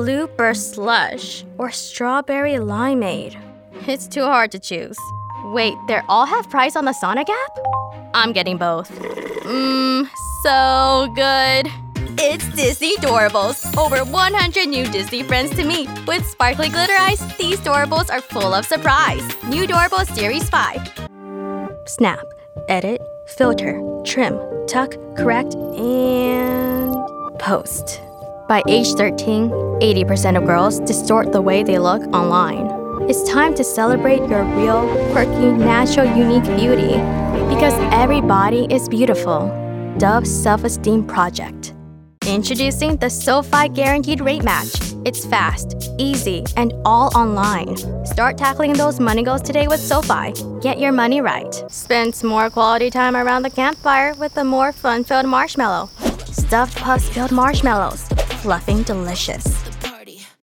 Bluebird slush or strawberry limeade? It's too hard to choose. Wait, they're all half price on the Sonic app? I'm getting both. Mmm, so good. It's Disney Doorables. Over 100 new Disney friends to meet. With sparkly glitter eyes, these Doorables are full of surprise. New Doorables Series 5. Snap, edit, filter, trim, tuck, correct, and post. By age 13, 80% of girls distort the way they look online. It's time to celebrate your real, quirky, natural, unique beauty because every body is beautiful. Dove Self Esteem Project. Introducing the SoFi Guaranteed Rate Match. It's fast, easy, and all online. Start tackling those money goals today with SoFi. Get your money right. Spend more quality time around the campfire with a more fun filled marshmallow. Stuffed puffs filled marshmallows. Fluffing delicious.